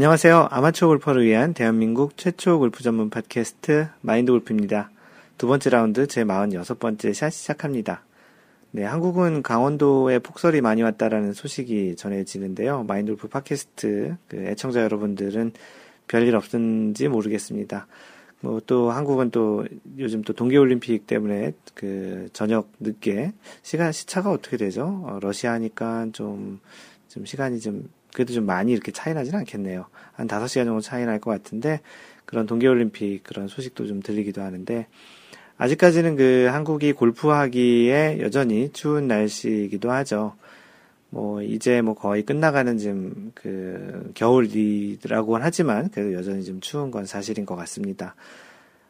안녕하세요. 아마추어 골퍼를 위한 대한민국 최초 골프 전문 팟캐스트 마인드 골프입니다. 두 번째 라운드 제 46번째 샷 시작합니다. 네, 한국은 강원도에 폭설이 많이 왔다라는 소식이 전해지는데요. 마인드 골프 팟캐스트 그 애청자 여러분들은 별일 없는지 모르겠습니다. 뭐 또 한국은 또 요즘 또 동계올림픽 때문에 그 저녁 늦게 시간 시차가 어떻게 되죠? 어, 러시아니까 좀, 좀 시간이 좀 그래도 좀 많이 이렇게 차이 나진 않겠네요. 한 5시간 정도 차이 날 것 같은데, 그런 동계올림픽 그런 소식도 좀 들리기도 하는데, 아직까지는 그 한국이 골프하기에 여전히 추운 날씨이기도 하죠. 뭐, 이제 뭐 거의 끝나가는 지금 그 겨울이라고는 하지만, 그래도 여전히 좀 추운 건 사실인 것 같습니다.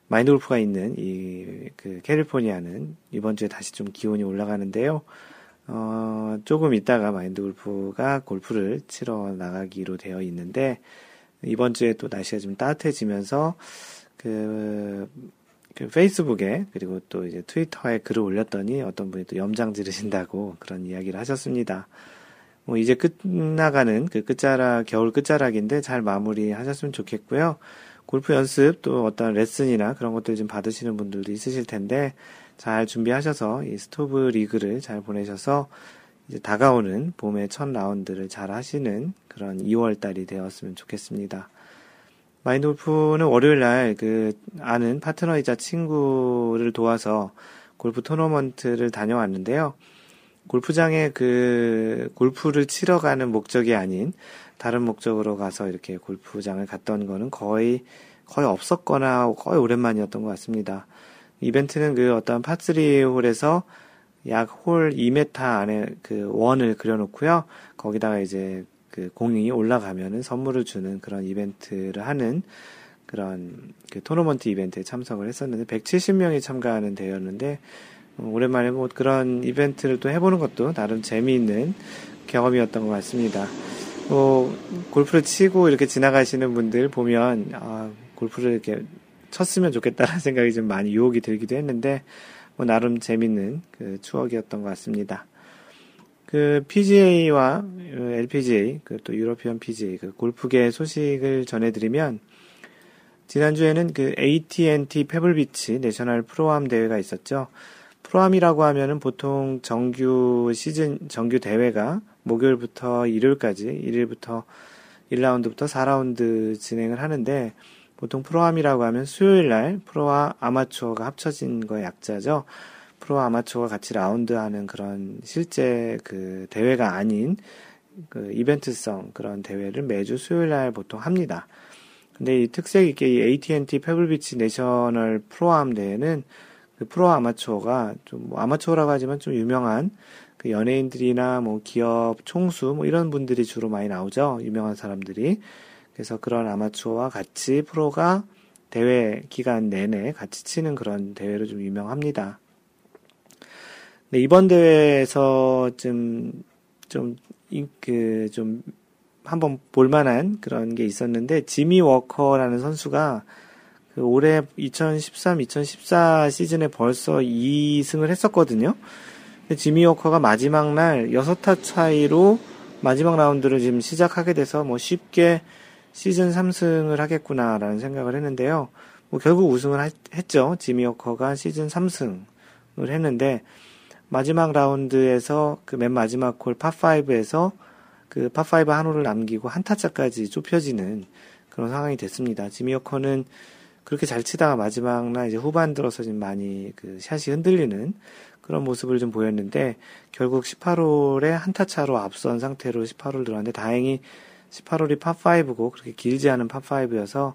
마인드 골프가 있는 이 그 캘리포니아는 이번 주에 다시 좀 기온이 올라가는데요. 어, 조금 있다가 마인드 골프가 골프를 치러 나가기로 되어 있는데, 이번 주에 또 날씨가 좀 따뜻해지면서, 그, 그 페이스북에, 그리고 또 이제 트위터에 글을 올렸더니 어떤 분이 또 염장 지르신다고 그런 이야기를 하셨습니다. 뭐 이제 끝나가는 그 끝자락, 겨울 끝자락인데 잘 마무리 하셨으면 좋겠고요. 골프 연습 또 어떤 레슨이나 그런 것들 좀 받으시는 분들도 있으실 텐데, 잘 준비하셔서 이 스토브 리그를 잘 보내셔서 이제 다가오는 봄의 첫 라운드를 잘 하시는 그런 2월 달이 되었으면 좋겠습니다. 마인드 골프는 월요일 날 그 아는 파트너이자 친구를 도와서 골프 토너먼트를 다녀왔는데요. 골프장에 그 골프를 치러 가는 목적이 아닌 다른 목적으로 가서 이렇게 골프장을 갔던 거는 거의 거의 없었거나 거의 오랜만이었던 것 같습니다. 이벤트는 그 어떤 파3 홀에서 약 홀 2m 안에 그 원을 그려놓고요. 거기다가 이제 그 공이 올라가면은 선물을 주는 그런 이벤트를 하는 그런 그 토너먼트 이벤트에 참석을 했었는데 170명이 참가하는 대회였는데 어, 오랜만에 뭐 그런 이벤트를 또 해보는 것도 나름 재미있는 경험이었던 것 같습니다. 뭐 골프를 치고 이렇게 지나가시는 분들 보면 아, 골프를 이렇게 쳤으면 좋겠다는 생각이 좀 많이 유혹이 들기도 했는데, 뭐, 나름 재밌는 그 추억이었던 것 같습니다. 그 PGA와 LPGA, 그 또 유러피언 PGA, 그 골프계 소식을 전해드리면, 지난주에는 그 AT&T 페블비치 내셔널 프로암 대회가 있었죠. 프로암이라고 하면은 보통 정규 시즌, 정규 대회가 목요일부터 일요일까지, 1일부터 1라운드부터 4라운드 진행을 하는데, 보통 프로암이라고 하면 수요일 날 프로와 아마추어가 합쳐진 거의 약자죠. 프로와 아마추어가 같이 라운드 하는 그런 실제 그 대회가 아닌 그 이벤트성 그런 대회를 매주 수요일 날 보통 합니다. 근데 이 특색 있게 이 AT&T 페블비치 내셔널 프로암 대회는 그 프로 아마추어가 좀 뭐 아마추어라고 하지만 좀 유명한 그 연예인들이나 뭐 기업 총수 뭐 이런 분들이 주로 많이 나오죠. 유명한 사람들이. 그래서 그런 아마추어와 같이 프로가 대회 기간 내내 같이 치는 그런 대회로 좀 유명합니다. 네, 이번 대회에서 좀, 좀, 그, 좀, 한번 볼만한 그런 게 있었는데, 지미 워커라는 선수가 그 올해 2013, 2014 시즌에 벌써 2승을 했었거든요. 지미 워커가 마지막 날 6타 차이로 마지막 라운드를 지금 시작하게 돼서 뭐 쉽게 시즌 3승을 하겠구나라는 생각을 했는데요. 뭐 결국 우승을 했죠. 지미 워커가 시즌 3승을 했는데 마지막 라운드에서 그 맨 마지막 홀 파5에서 그 파5 한 홀을 남기고 한 타차까지 좁혀지는 그런 상황이 됐습니다. 지미 워커는 그렇게 잘 치다가 마지막 날 이제 후반 들어서 좀 많이 그 샷이 흔들리는 그런 모습을 좀 보였는데 결국 18홀에 한 타 차로 앞선 상태로 18홀 들어왔는데 다행히 18홀이 파5고 그렇게 길지 않은 파5여서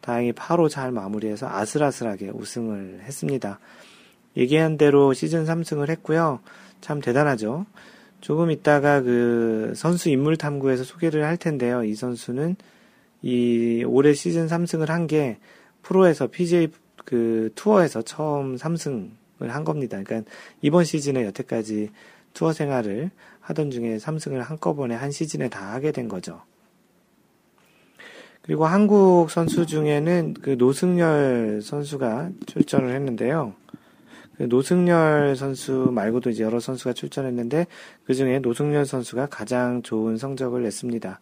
다행히 파로 잘 마무리해서 아슬아슬하게 우승을 했습니다. 얘기한 대로 시즌 3승을 했고요. 참 대단하죠. 조금 있다가 그 선수 인물 탐구에서 소개를 할 텐데요. 이 선수는 이 올해 시즌 3승을 한 게 프로에서 PGA 그 투어에서 처음 3승을 한 겁니다. 그러니까 이번 시즌에 여태까지 투어 생활을 하던 중에 3승을 한꺼번에 한 시즌에 다 하게 된 거죠. 그리고 한국 선수 중에는 그 노승열 선수가 출전을 했는데요. 그 노승열 선수 말고도 이제 여러 선수가 출전했는데 그 중에 노승열 선수가 가장 좋은 성적을 냈습니다.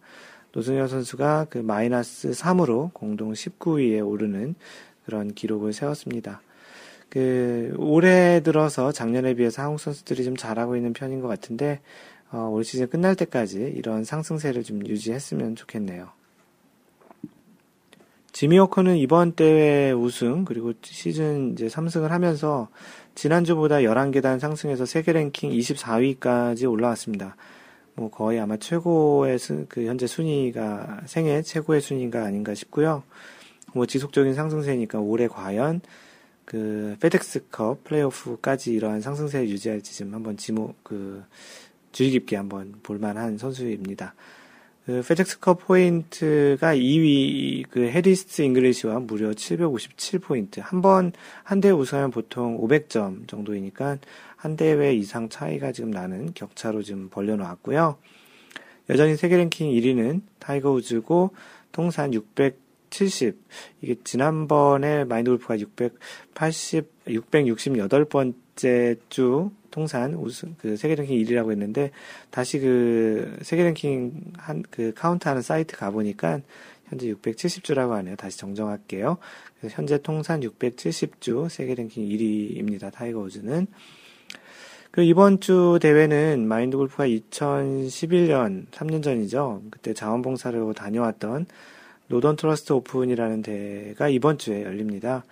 노승열 선수가 그 마이너스 3으로 공동 19위에 오르는 그런 기록을 세웠습니다. 그 올해 들어서 작년에 비해서 한국 선수들이 좀 잘하고 있는 편인 것 같은데 어, 올 시즌 끝날 때까지 이런 상승세를 좀 유지했으면 좋겠네요. 지미 워커는 이번 대회 우승 그리고 시즌 이제 3승을 하면서 지난주보다 11계단 상승해서 세계 랭킹 24위까지 올라왔습니다. 뭐 거의 아마 최고의 수, 그 현재 순위가 생애 최고의 순위가 아닌가 싶고요. 뭐 지속적인 상승세니까 올해 과연 그 페덱스컵 플레이오프까지 이러한 상승세를 유지할지 좀 한번 지목 그 주의 깊게 한번 볼만한 선수입니다. 그 페덱스컵 포인트가 2위 그 해리스 잉글리시와 무려 757포인트. 한 번 한 대회 우승하면 보통 500점 정도이니까 한 대회 이상 차이가 지금 나는 격차로 지금 벌려놓았고요. 여전히 세계 랭킹 1위는 타이거 우즈고 통산 670. 이게 지난번에 마인드 골프가 680, 668번째 주 통산 우승 그 세계 랭킹 1위라고 했는데 다시 그 세계 랭킹 한 그 카운트하는 사이트 가 보니까 현재 670주라고 하네요. 다시 정정할게요. 그래서 현재 통산 670주 세계 랭킹 1위입니다. 타이거 우즈는 그 이번 주 대회는 마인드 골프가 2011년 3년 전이죠. 그때 자원봉사를 다녀왔던 노던 트러스트 오픈이라는 대회가 이번 주에 열립니다.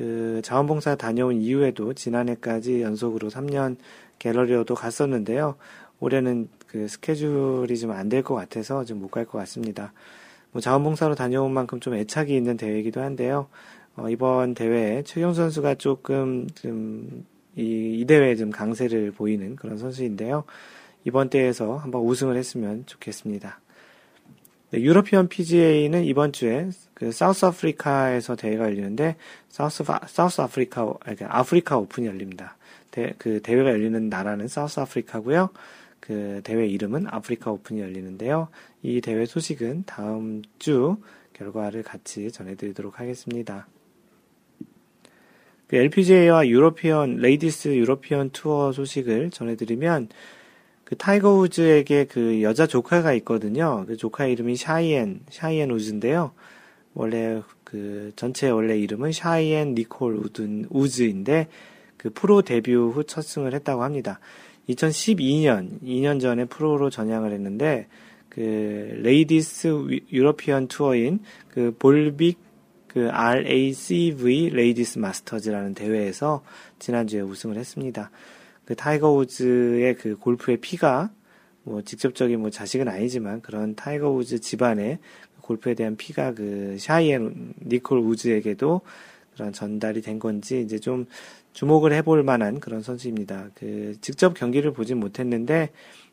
그 자원봉사 다녀온 이후에도 지난해까지 연속으로 3년 갤러리로도 갔었는데요. 올해는 그 스케줄이 좀 안 될 것 같아서 좀 못 갈 것 같습니다. 뭐 자원봉사로 다녀온 만큼 좀 애착이 있는 대회이기도 한데요. 어, 이번 대회에 최경 선수가 조금 좀 이, 이 대회에 좀 강세를 보이는 그런 선수인데요. 이번 대회에서 한번 우승을 했으면 좋겠습니다. 네, 유러피언 PGA는 이번 주에 그 사우스 아프리카에서 대회가 열리는데 사우스 사우스 아프리카 그러니까 아프리카 오픈이 열립니다. 대, 그 대회가 열리는 나라는 사우스 아프리카고요. 그 대회 이름은 아프리카 오픈이 열리는데요. 이 대회 소식은 다음 주 결과를 같이 전해드리도록 하겠습니다. 그 LPGA와 유러피언 레이디스 유러피언 투어 소식을 전해드리면 그 타이거 우즈에게 그 여자 조카가 있거든요. 그 조카 이름이 샤이엔, 샤이엔 우즈인데요. 원래 그 전체 원래 이름은 샤이엔 니콜 우든, 우즈인데 그 프로 데뷔 후 첫 승을 했다고 합니다. 2012년, 2년 전에 프로로 전향을 했는데 그 레이디스 유러피언 투어인 그 볼빅 그 RACV 레이디스 마스터즈라는 대회에서 지난주에 우승을 했습니다. 그 타이거 우즈의 그 골프의 피가 뭐 직접적인 뭐 자식은 아니지만 그런 타이거 우즈 집안의 골프에 대한 피가 그 샤이엔 니콜 우즈에게도 그런 전달이 된 건지 이제 좀 주목을 해볼 만한 그런 선수입니다. 그 직접 경기를 보진 못했는데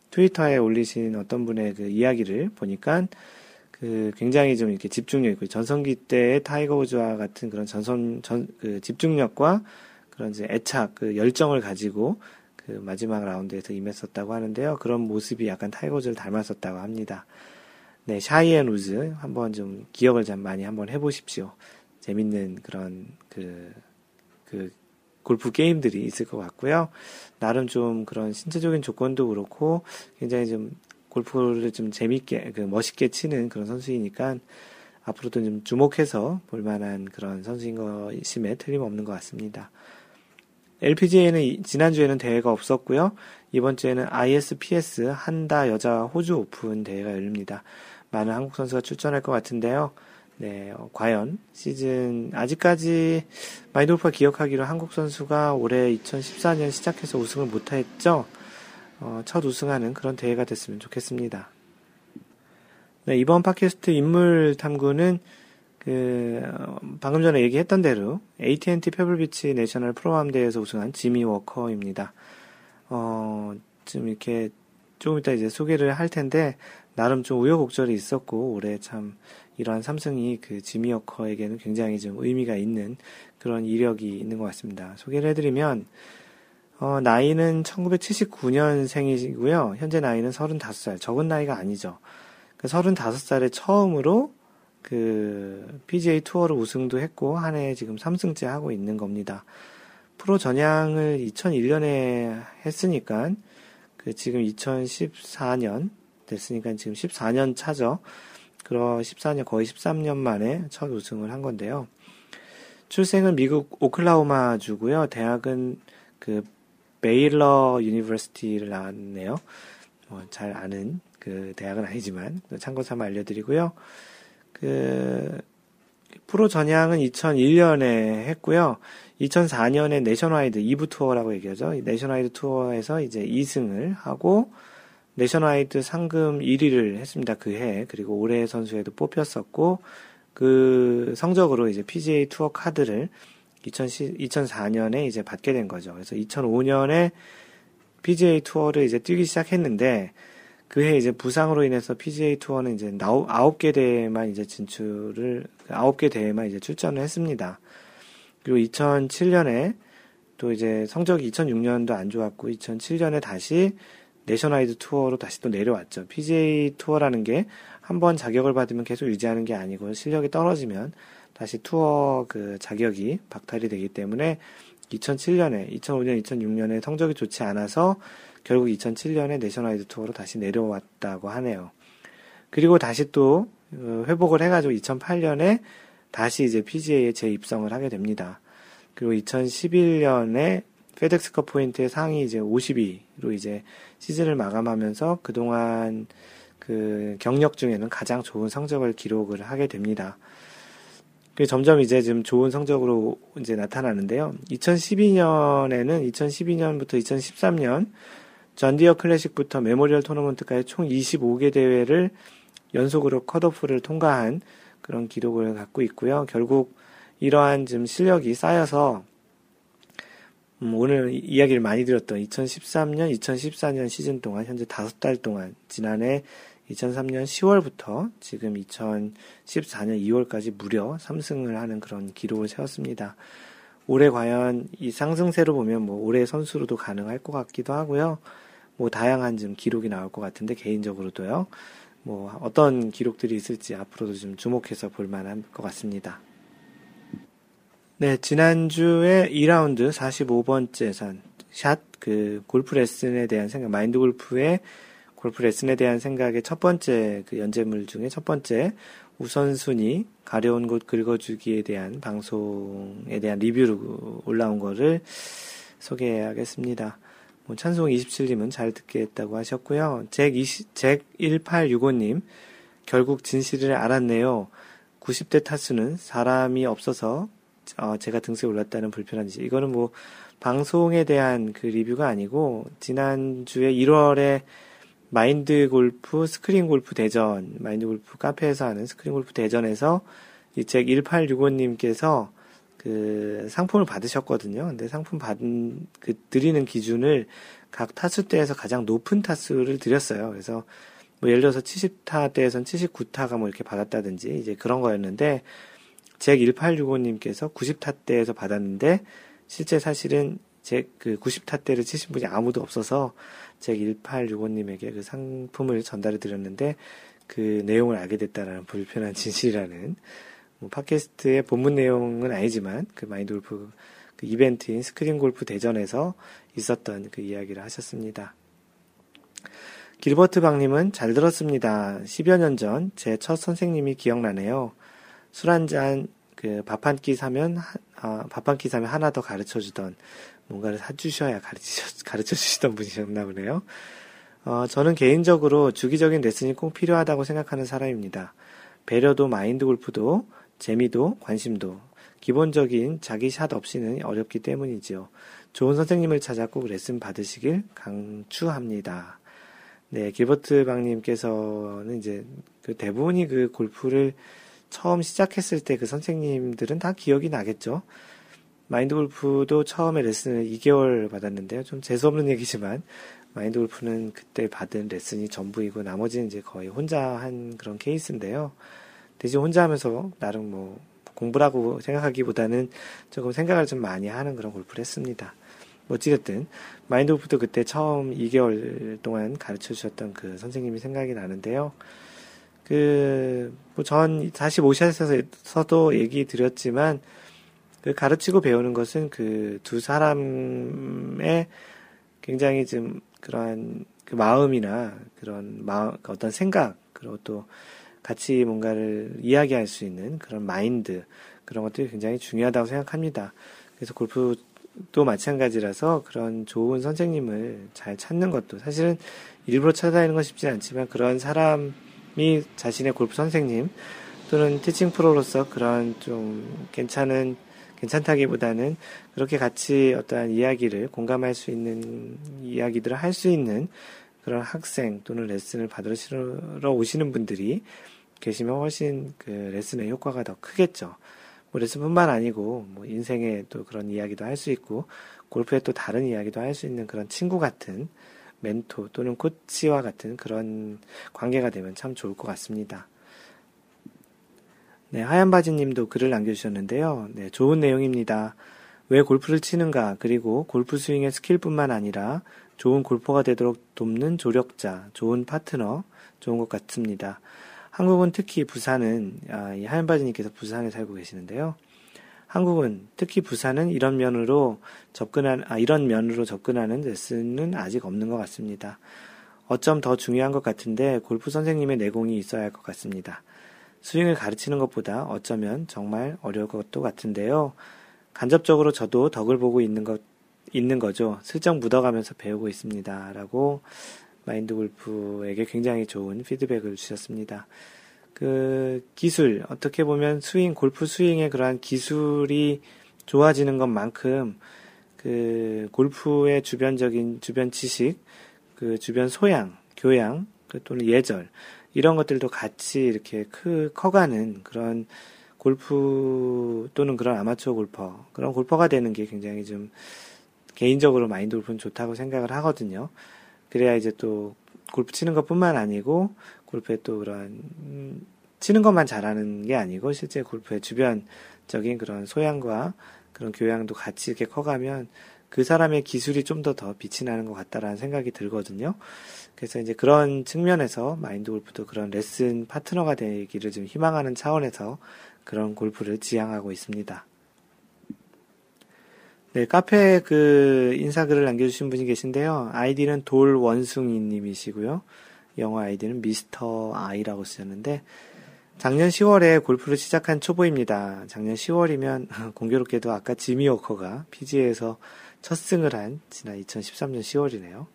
트위터에 올리신 어떤 분의 그 이야기를 보니까 그 굉장히 좀 이렇게 집중력 있고 전성기 때의 타이거 우즈와 같은 그런 전선 전 그 집중력과 그런 이제 애착 그 열정을 가지고 그 마지막 라운드에서 임했었다고 하는데요. 그런 모습이 약간 타이거 우즈를 닮았었다고 합니다. 네, 샤이엔 우즈 한번 좀 기억을 좀 많이 한번 해보십시오. 재밌는 그런 그, 그 골프 게임들이 있을 것 같고요. 나름 좀 그런 신체적인 조건도 그렇고 굉장히 좀 골프를 좀 재밌게, 그 멋있게 치는 그런 선수이니까 앞으로도 좀 주목해서 볼만한 그런 선수인 것임에 틀림없는 것 같습니다. LPGA는 지난주에는 대회가 없었고요. 이번 주에는 ISPS 한다 여자 호주 오픈 대회가 열립니다. 많은 한국 선수가 출전할 것 같은데요. 네, 어, 과연 시즌 아직까지 마인드 골프가 기억하기로 한국 선수가 올해 2014년 시작해서 우승을 못했죠. 어, 첫 우승하는 그런 대회가 됐으면 좋겠습니다. 네, 이번 팟캐스트 인물 탐구는 그 방금 전에 얘기했던 대로 AT&T 페블비치 내셔널 프로암 대회에서 우승한 지미 워커입니다. 어, 좀 이렇게 조금 이따 이제 소개를 할 텐데 나름 좀 우여곡절이 있었고 올해 참 이러한 삼승이 그 지미 워커에게는 굉장히 좀 의미가 있는 그런 이력이 있는 것 같습니다. 소개를 해드리면 어, 나이는 1979년생이고요. 현재 나이는 35살. 적은 나이가 아니죠. 그 35살에 처음으로 그 PGA 투어를 우승도 했고 한 해 지금 3승째 하고 있는 겁니다. 프로 전향을 2001년에 했으니까 그 지금 2014년 됐으니까 지금 14년 차죠. 그러 14년, 거의 13년 만에 첫 우승을 한 건데요. 출생은 미국 오클라호마 주고요. 대학은 그 베일러 유니버시티를 나왔네요. 어, 잘 아는 그 대학은 아니지만 참고 삼아 알려드리고요. 그 프로 전향은 2001년에 했고요. 2004년에 네이션와이드 2부 투어라고 얘기하죠. 네이션와이드 투어에서 이제 2승을 하고 네이션와이드 상금 1위를 했습니다. 그 해. 그리고 올해의 선수에도 뽑혔었고 그 성적으로 이제 PGA 투어 카드를 2004년에 이제 받게 된 거죠. 그래서 2005년에 PGA 투어를 이제 뛰기 시작했는데 그해 이제 부상으로 인해서 PGA 투어는 이제 아홉 개 대회만 이제 진출을 아홉 개 대회만 이제 출전을 했습니다. 그리고 2007년에 또 이제 성적이 2006년도 안 좋았고 2007년에 다시 네이션와이드 투어로 다시 또 내려왔죠. PGA 투어라는 게 한 번 자격을 받으면 계속 유지하는 게 아니고 실력이 떨어지면 다시 투어 그 자격이 박탈이 되기 때문에 2007년에 2005년 2006년에 성적이 좋지 않아서 결국 2007년에 네이션와이드 투어로 다시 내려왔다고 하네요. 그리고 다시 또 어, 회복을 해가지고 2008년에 다시 이제 PGA에 재입성을 하게 됩니다. 그리고 2011년에 페덱스컵 포인트의 상위 이제 50위로 이제 시즌을 마감하면서 그동안 그 경력 중에는 가장 좋은 성적을 기록을 하게 됩니다. 그 점점 이제 좀 좋은 성적으로 이제 나타나는데요. 2012년에는 2012년부터 2013년 존디어 클래식부터 메모리얼 토너먼트까지 총 25개 대회를 연속으로 컷오프를 통과한 그런 기록을 갖고 있고요. 결국 이러한 좀 실력이 쌓여서 음, 오늘 이야기를 많이 들었던 2013년, 2014년 시즌 동안 현재 다섯 달 동안 지난해 2003년 10월부터 지금 2014년 2월까지 무려 3승을 하는 그런 기록을 세웠습니다. 올해 과연 이 상승세로 보면 뭐 올해 선수로도 가능할 것 같기도 하고요. 뭐 다양한 좀 기록이 나올 것 같은데 개인적으로도요. 뭐 어떤 기록들이 있을지 앞으로도 좀 주목해서 볼 만한 것 같습니다. 네, 지난주에 2라운드 45번째 산, 샷, 그, 골프 레슨에 대한 생각, 마인드 골프의 골프 레슨에 대한 생각의 첫 번째 그 연재물 중에 첫 번째 우선순위, 가려운 곳 긁어주기에 대한 방송에 대한 리뷰로 올라온 거를 소개하겠습니다. 뭐 찬송 27님은 잘 듣겠다고 하셨고요. 잭, 20, 잭 1865님, 결국 진실을 알았네요. 90대 타수는 사람이 없어서 어, 제가 등수에 올랐다는 불편한 짓. 이거는 뭐 방송에 대한 그 리뷰가 아니고 지난주에 1월에 마인드 골프 스크린 골프 대전 마인드 골프 카페에서 하는 스크린 골프 대전에서 이 잭 1865님께서 그 상품을 받으셨거든요. 근데 상품 받은 그 드리는 기준을 각 타수대에서 가장 높은 타수를 드렸어요. 그래서 뭐 예를 들어서 70타 대에선 79타가 뭐 이렇게 받았다든지 이제 그런 거였는데 잭 1865님께서 90타 대에서 받았는데 실제 사실은 잭그 90타 대를 치신 분이 아무도 없어서 잭 1865님에게 그 상품을 전달해 드렸는데 그 내용을 알게 됐다라는 불편한 진실이라는 뭐 팟캐스트의 본문 내용은 아니지만 그 마인드 골프 그 이벤트인 스크린 골프 대전에서 있었던 그 이야기를 하셨습니다. 길버트 박님은 잘 들었습니다. 10여 년 전 제 첫 선생님이 기억나네요. 술 한 잔, 그 밥 한 끼 사면, 아, 밥한 끼 사면 하나 더 가르쳐 주던, 뭔가를 사주셔야 가르쳐, 가르쳐 주시던 분이셨나 보네요. 어, 저는 개인적으로 주기적인 레슨이 꼭 필요하다고 생각하는 사람입니다. 배려도 마인드 골프도 재미도 관심도 기본적인 자기 샷 없이는 어렵기 때문이지요. 좋은 선생님을 찾아 꼭 레슨 받으시길 강추합니다. 네, 길버트 박님께서는 이제 그 대부분이 그 골프를 처음 시작했을 때 그 선생님들은 다 기억이 나겠죠. 마인드 골프도 처음에 레슨을 2개월 받았는데요. 좀 재수없는 얘기지만 마인드 골프는 그때 받은 레슨이 전부이고 나머지는 이제 거의 혼자 한 그런 케이스인데요. 대신 혼자 하면서 나름 뭐 공부라고 생각하기보다는 조금 생각을 좀 많이 하는 그런 골프를 했습니다. 뭐 어찌됐든 마인드 골프도 그때 처음 2개월 동안 가르쳐 주셨던 그 선생님이 생각이 나는데요. 그, 뭐 전 45샷에서도 얘기 드렸지만, 그 가르치고 배우는 것은 그 두 사람의 굉장히 좀 그러한 그 마음이나 그런 마음, 어떤 생각, 그리고 또 같이 뭔가를 이야기할 수 있는 그런 마인드, 그런 것들이 굉장히 중요하다고 생각합니다. 그래서 골프도 마찬가지라서 그런 좋은 선생님을 잘 찾는 것도 사실은 일부러 찾아다니는 건 쉽지 않지만 그런 사람이 자신의 골프 선생님 또는 티칭 프로로서 그런 좀 괜찮은 괜찮다기보다는 그렇게 같이 어떠한 이야기를 공감할 수 있는 이야기들을 할 수 있는 그런 학생 또는 레슨을 받으러 오시는 분들이 계시면 훨씬 그 레슨의 효과가 더 크겠죠. 뭐 레슨뿐만 아니고 뭐 인생의 또 그런 이야기도 할 수 있고 골프의 또 다른 이야기도 할 수 있는 그런 친구 같은 멘토 또는 코치와 같은 그런 관계가 되면 참 좋을 것 같습니다. 네, 하얀 바지님도 글을 남겨주셨는데요. 네, 좋은 내용입니다. 왜 골프를 치는가, 그리고 골프 스윙의 스킬뿐만 아니라 좋은 골퍼가 되도록 돕는 조력자, 좋은 파트너, 좋은 것 같습니다. 한국은 특히 부산은, 아, 이 하얀 바지님께서 부산에 살고 계시는데요. 한국은 특히 부산은 이런 면으로 접근한, 아, 이런 면으로 접근하는 레슨은 아직 없는 것 같습니다. 어쩜 더 중요한 것 같은데 골프 선생님의 내공이 있어야 할 것 같습니다. 스윙을 가르치는 것보다 어쩌면 정말 어려울 것도 같은데요. 간접적으로 저도 덕을 보고 있는 것, 있는 거죠. 슬쩍 묻어가면서 배우고 있습니다. 라고 마인드 골프에게 굉장히 좋은 피드백을 주셨습니다. 그 기술, 어떻게 보면 스윙, 골프 스윙의 그러한 기술이 좋아지는 것만큼 그 골프의 주변적인 주변 지식, 그 주변 소양, 교양, 그 또는 예절, 이런 것들도 같이 이렇게 크, 커가는 그런 골프 또는 그런 아마추어 골퍼, 그런 골퍼가 되는 게 굉장히 좀 개인적으로 마인드 골프는 좋다고 생각을 하거든요. 그래야 이제 또 골프 치는 것 뿐만 아니고 골프에 또 그런, 음, 치는 것만 잘하는 게 아니고 실제 골프의 주변적인 그런 소양과 그런 교양도 같이 이렇게 커가면 그 사람의 기술이 좀 더더 빛이 나는 것 같다라는 생각이 들거든요. 그래서 이제 그런 측면에서 마인드 골프도 그런 레슨 파트너가 되기를 좀 희망하는 차원에서 그런 골프를 지향하고 있습니다. 네, 카페 그 인사글을 남겨주신 분이 계신데요. 아이디는 돌원숭이 님이시고요. 영어 아이디는 미스터 아이라고 쓰셨는데, 작년 10월에 골프를 시작한 초보입니다. 작년 10월이면 공교롭게도 아까 지미 워커가 PGA에서 첫 승을 한 지난 2013년 10월이네요.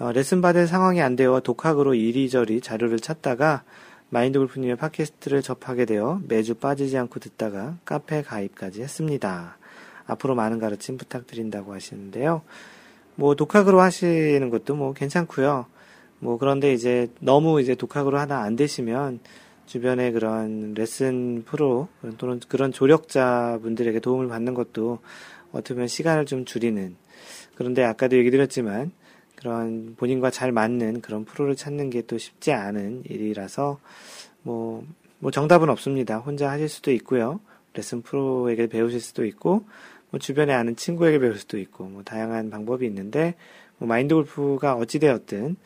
어, 레슨 받을 상황이 안 되어 독학으로 이리저리 자료를 찾다가 마인드 골프님의 팟캐스트를 접하게 되어 매주 빠지지 않고 듣다가 카페 가입까지 했습니다. 앞으로 많은 가르침 부탁드린다고 하시는데요. 뭐 독학으로 하시는 것도 뭐 괜찮고요. 뭐 그런데 이제 너무 이제 독학으로 하나 안 되시면 주변에 그런 레슨 프로 또는 그런 조력자 분들에게 도움을 받는 것도 어떻게 보면 시간을 좀 줄이는 그런데 아까도 얘기 드렸지만 그런 본인과 잘 맞는 그런 프로를 찾는 게 또 쉽지 않은 일이라서 뭐, 뭐 정답은 없습니다. 혼자 하실 수도 있고요. 레슨 프로에게 배우실 수도 있고, 뭐 주변에 아는 친구에게 배울 수도 있고, 뭐 다양한 방법이 있는데, 뭐 마인드 골프가 어찌되었든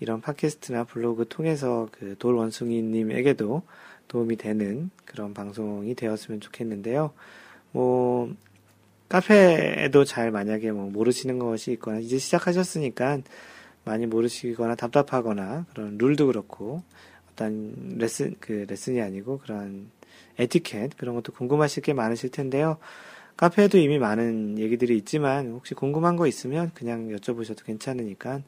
이런 팟캐스트나 블로그 통해서 그 돌 원숭이님에게도 도움이 되는 그런 방송이 되었으면 좋겠는데요. 뭐 카페에도 잘 만약에 뭐 모르시는 것이 있거나 이제 시작하셨으니까 많이 모르시거나 답답하거나 그런 룰도 그렇고 어떤 레슨 그 레슨이 아니고 그런 에티켓 그런 것도 궁금하실 게 많으실 텐데요. 카페에도 이미 많은 얘기들이 있지만 혹시 궁금한 거 있으면 그냥 여쭤보셔도 괜찮으니까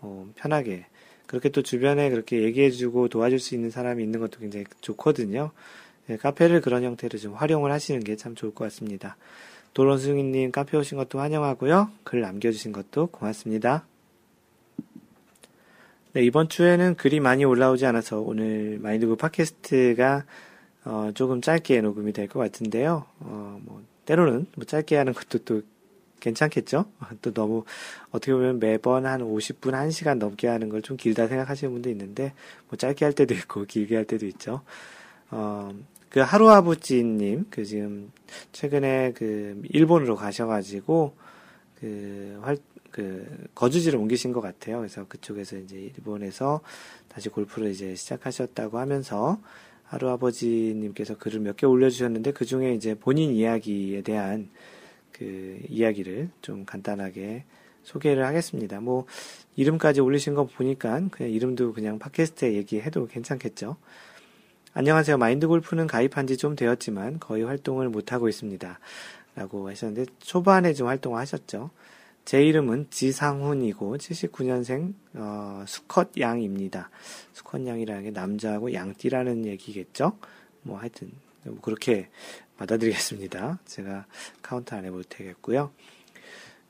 뭐 편하게 그렇게 또 주변에 그렇게 얘기해주고 도와줄 수 있는 사람이 있는 것도 굉장히 좋거든요. 네, 카페를 그런 형태로 좀 활용을 하시는 게 참 좋을 것 같습니다. 도론승이님 카페 오신 것도 환영하고요. 글 남겨주신 것도 고맙습니다. 네, 이번 주에는 글이 많이 올라오지 않아서 오늘 마인드부 팟캐스트가 어, 조금 짧게 녹음이 될 것 같은데요. 어, 뭐, 때로는 뭐 짧게 하는 것도 또 괜찮겠죠? 또 너무 어떻게 보면 매번 한 50분, 1시간 넘게 하는 걸 좀 길다 생각하시는 분도 있는데 뭐 짧게 할 때도 있고 길게 할 때도 있죠. 어, 그 하루아부지님, 그 지금 최근에 그 일본으로 가셔가지고 그 활, 그 거주지를 옮기신 것 같아요. 그래서 그쪽에서 이제 일본에서 다시 골프를 이제 시작하셨다고 하면서 하루아버지님께서 글을 몇 개 올려주셨는데 그 중에 이제 본인 이야기에 대한 그 이야기를 좀 간단하게 소개를 하겠습니다. 뭐 이름까지 올리신 거 보니까 그냥 이름도 그냥 팟캐스트에 얘기해도 괜찮겠죠. 안녕하세요. 마인드 골프는 가입한 지 좀 되었지만 거의 활동을 못 하고 있습니다. 라고 하셨는데 초반에 좀 활동을 하셨죠. 제 이름은 지상훈이고 79년생 어, 수컷 양입니다. 수컷 양이라는 게 남자하고 양띠라는 얘기겠죠. 뭐 하여튼 뭐 그렇게 받아들이겠습니다. 제가 카운트 안 해볼 테겠고요.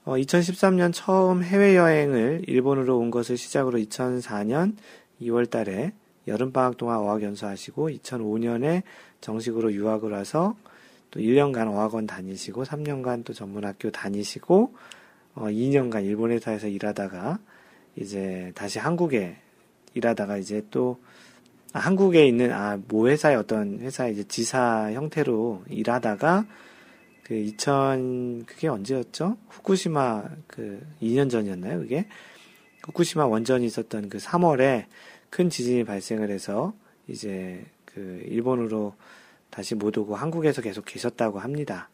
어, 2013년 처음 해외여행을 일본으로 온 것을 시작으로 2004년 2월 달에 여름방학 동안 어학 연수하시고 2005년에 정식으로 유학을 와서 또 1년간 어학원 다니시고 3년간 또 전문학교 다니시고 어, 2년간 일본 회사에서 일하다가 이제 다시 한국에 일하다가 이제 또 아, 한국에 있는 아 모 회사의 어떤 회사 이제 지사 형태로 일하다가 그 2000, 그게 언제였죠? 후쿠시마 그 2년 전이었나요? 그게? 후쿠시마 원전이 있었던 그 3월에 큰 지진이 발생을 해서 이제 그 일본으로 다시 못 오고 한국에서 계속 계셨다고 합니다.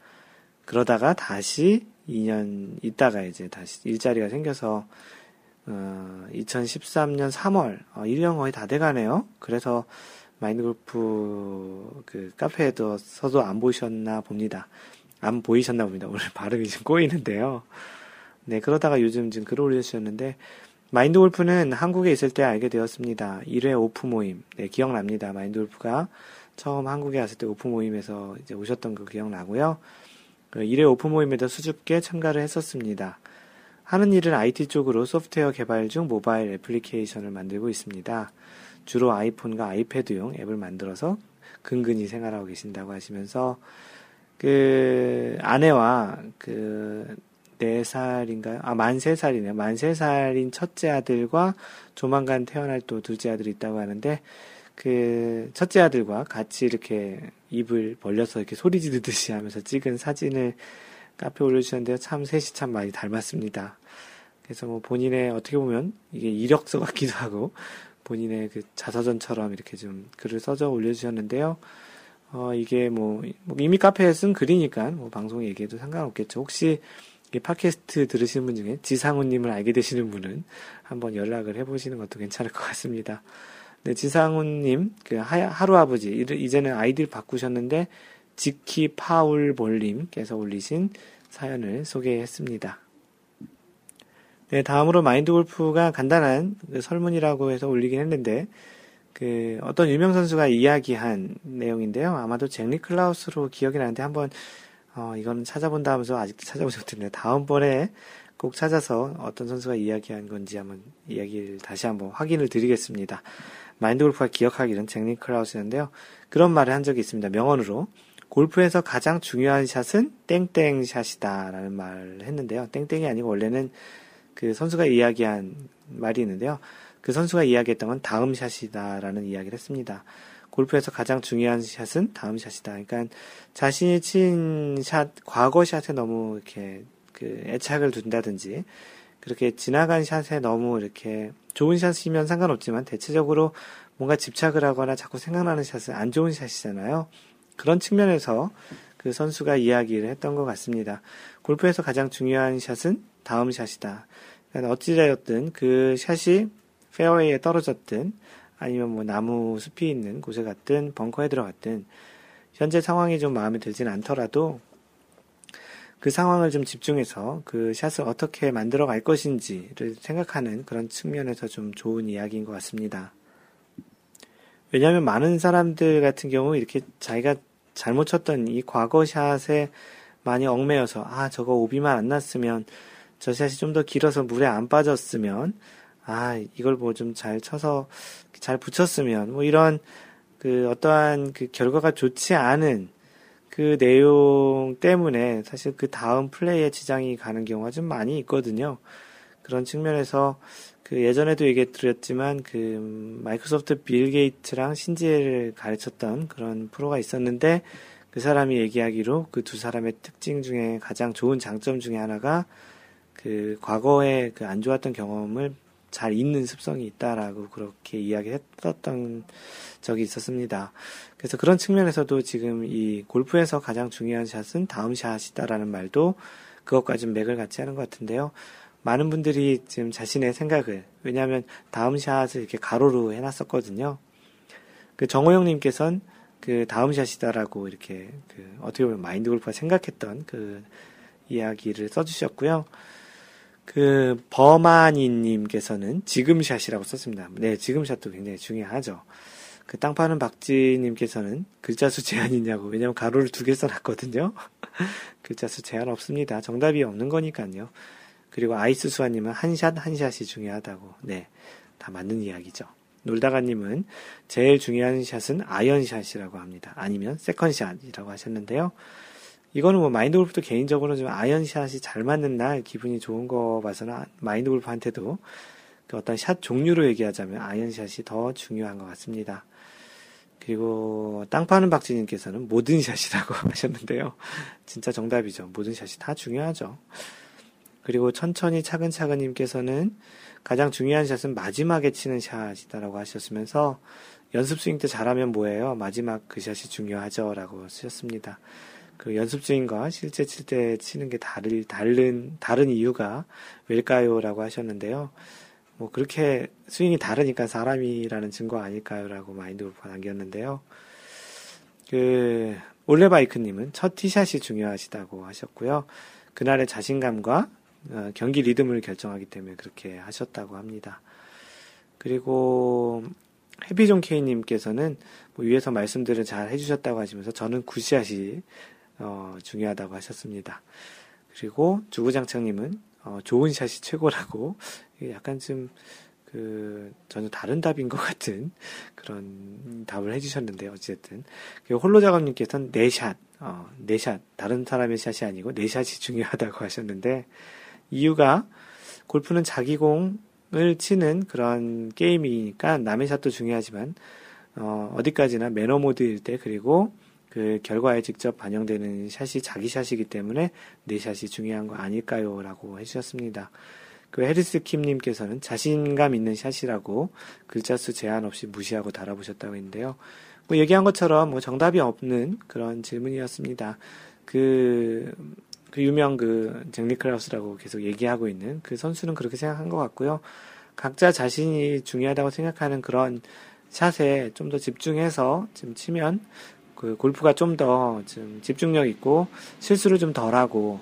그러다가 다시 2년 있다가 이제 다시 일자리가 생겨서 어, 2013년 3월 어, 1년 거의 다 돼가네요. 그래서 마인드골프 그 카페에도 서도 안 보셨나 봅니다. 안 보이셨나 봅니다. 오늘 발음이 좀 꼬이는데요. 네, 그러다가 요즘 좀 글을 올려주셨는데, 마인드 골프는 한국에 있을 때 알게 되었습니다. 1회 오프 모임. 네, 기억납니다. 마인드 골프가 처음 한국에 왔을 때 오프 모임에서 이제 오셨던 거 기억나고요. 그 1회 오프 모임에도 수줍게 참가를 했었습니다. 하는 일은 IT 쪽으로 소프트웨어 개발 중 모바일 애플리케이션을 만들고 있습니다. 주로 아이폰과 아이패드용 앱을 만들어서 근근히 생활하고 계신다고 하시면서 그 아내와 그 네 살인가요? 아, 만 세 살이네요. 만 세 살인 첫째 아들과 조만간 태어날 또 둘째 아들이 있다고 하는데, 그 첫째 아들과 같이 이렇게 입을 벌려서 이렇게 소리 지르듯이 하면서 찍은 사진을 카페에 올려주셨는데요. 참 셋이 참 많이 닮았습니다. 그래서 뭐 본인의 어떻게 보면 이게 이력서 같기도 하고 본인의 그 자서전처럼 이렇게 좀 글을 써져 올려주셨는데요. 어, 이게 뭐, 뭐 이미 카페에 쓴 글이니까 뭐 방송에 얘기해도 상관없겠죠. 혹시 이 팟캐스트 들으시는 분 중에 지상훈님을 알게 되시는 분은 한번 연락을 해보시는 것도 괜찮을 것 같습니다. 네, 지상훈님, 그 하루 아버지, 이제는 아이디를 바꾸셨는데, 지키 파울볼님께서 올리신 사연을 소개했습니다. 네, 다음으로 마인드 골프가 간단한 그 설문이라고 해서 올리긴 했는데, 그 어떤 유명 선수가 이야기한 내용인데요. 아마도 잭리 클라우스로 기억이 나는데 한번 어 이거는 찾아본다 하면서 아직도 찾아보지 못했네요. 다음번에 꼭 찾아서 어떤 선수가 이야기한 건지 한번 이야기를 다시 한번 확인을 드리겠습니다. 마인드 골프가 기억하기는 잭리 클라우스였는데요. 그런 말을 한 적이 있습니다. 명언으로 골프에서 가장 중요한 샷은 땡땡 샷이다라는 말을 했는데요. 땡땡이 아니고 원래는 그 선수가 이야기한 말이 있는데요. 그 선수가 이야기했던 건 다음 샷이다라는 이야기를 했습니다. 골프에서 가장 중요한 샷은 다음 샷이다. 그러니까 자신이 친 샷, 과거 샷에 너무 이렇게 그 애착을 둔다든지 그렇게 지나간 샷에 너무 이렇게 좋은 샷이면 상관없지만 대체적으로 뭔가 집착을 하거나 자꾸 생각나는 샷은 안 좋은 샷이잖아요. 그런 측면에서 그 선수가 이야기를 했던 것 같습니다. 골프에서 가장 중요한 샷은 다음 샷이다. 그러니까 어찌되었든 그 샷이 페어웨이에 떨어졌든 아니면 뭐 나무 숲이 있는 곳에 갔든 벙커에 들어갔든 현재 상황이 좀 마음에 들진 않더라도 그 상황을 좀 집중해서 그 샷을 어떻게 만들어 갈 것인지를 생각하는 그런 측면에서 좀 좋은 이야기인 것 같습니다. 왜냐하면 많은 사람들 같은 경우 이렇게 자기가 잘못 쳤던 이 과거 샷에 많이 얽매여서 아 저거 오비만 안 났으면 저 샷이 좀 더 길어서 물에 안 빠졌으면 아, 이걸 뭐 좀 잘 쳐서 잘 붙였으면, 뭐 이런 그 어떠한 그 결과가 좋지 않은 그 내용 때문에 사실 그 다음 플레이에 지장이 가는 경우가 좀 많이 있거든요. 그런 측면에서 그 예전에도 얘기 드렸지만 그 마이크로소프트 빌 게이츠랑 신지혜를 가르쳤던 그런 프로가 있었는데 그 사람이 얘기하기로 그 두 사람의 특징 중에 가장 좋은 장점 중에 하나가 그 과거에 그 안 좋았던 경험을 잘 잊는 습성이 있다라고 그렇게 이야기했었던 적이 있었습니다. 그래서 그런 측면에서도 지금 이 골프에서 가장 중요한 샷은 다음 샷이다라는 말도 그것과 좀 맥을 같이 하는 것 같은데요. 많은 분들이 지금 자신의 생각을 왜냐하면 다음 샷을 이렇게 가로로 해놨었거든요. 그 정호영님께서는 그 다음 샷이다라고 이렇게 그 어떻게 보면 마인드 골프가 생각했던 그 이야기를 써주셨고요. 그 버마니님께서는 지금 샷이라고 썼습니다. 네, 지금 샷도 굉장히 중요하죠. 그 땅 파는 박지님께서는 글자 수 제한 있냐고 왜냐면 가로를 두 개 써놨거든요. 글자 수 제한 없습니다. 정답이 없는 거니까요. 그리고 아이스 수아님은 한 샷 한 샷이 중요하다고. 네, 다 맞는 이야기죠. 놀다가님은 제일 중요한 샷은 아이언샷이라고 합니다. 아니면 세컨샷이라고 하셨는데요. 이거는 뭐 마인드 골프도 개인적으로 좀 아이언샷이 잘 맞는 날 기분이 좋은 거 봐서는 마인드 골프한테도 그 어떤 샷 종류로 얘기하자면 아이언샷이 더 중요한 것 같습니다. 그리고 땅 파는 박지님께서는 모든 샷이라고 하셨는데요. 진짜 정답이죠. 모든 샷이 다 중요하죠. 그리고 천천히 차근차근님께서는 가장 중요한 샷은 마지막에 치는 샷이다라고 하셨으면서 연습 스윙 때 잘하면 뭐예요? 마지막 그 샷이 중요하죠. 라고 쓰셨습니다. 그 연습 스윙과 실제 칠 때 치는 게 다를, 다른, 다른 이유가 왜일까요? 라고 하셨는데요. 뭐 그렇게 스윙이 다르니까 사람이라는 증거 아닐까요? 라고 마인드 골프가 남겼는데요. 그, 올레바이크님은 첫 티샷이 중요하시다고 하셨고요. 그날의 자신감과 어, 경기 리듬을 결정하기 때문에 그렇게 하셨다고 합니다. 그리고 해비존 K님께서는 뭐 위에서 말씀들을 잘 해주셨다고 하시면서 저는 굿샷이 어, 중요하다고 하셨습니다. 그리고 주구장창님은 어, 좋은 샷이 최고라고 약간 좀 그, 전혀 다른 답인 것 같은 그런 답을 해주셨는데, 어쨌든. 홀로 작업님께서는 네 샷, 어, 네 샷, 다른 사람의 샷이 아니고 네 샷이 중요하다고 하셨는데, 이유가 골프는 자기 공을 치는 그런 게임이니까 남의 샷도 중요하지만 어, 어디까지나 매너 모드일 때 그리고 그 결과에 직접 반영되는 샷이 자기 샷이기 때문에 내 샷이 중요한 거 아닐까요? 라고 해주셨습니다. 그 해리스 킴님께서는 자신감 있는 샷이라고 글자 수 제한 없이 무시하고 달아보셨다고 했는데요. 뭐 얘기한 것처럼 뭐 정답이 없는 그런 질문이었습니다. 그, 그 유명 그잭 니클라우스라고 계속 얘기하고 있는 그 선수는 그렇게 생각한 것 같고요. 각자 자신이 중요하다고 생각하는 그런 샷에 좀 더 집중해서 좀 치면 그 골프가 좀 더 좀 집중력 있고 실수를 좀 덜하고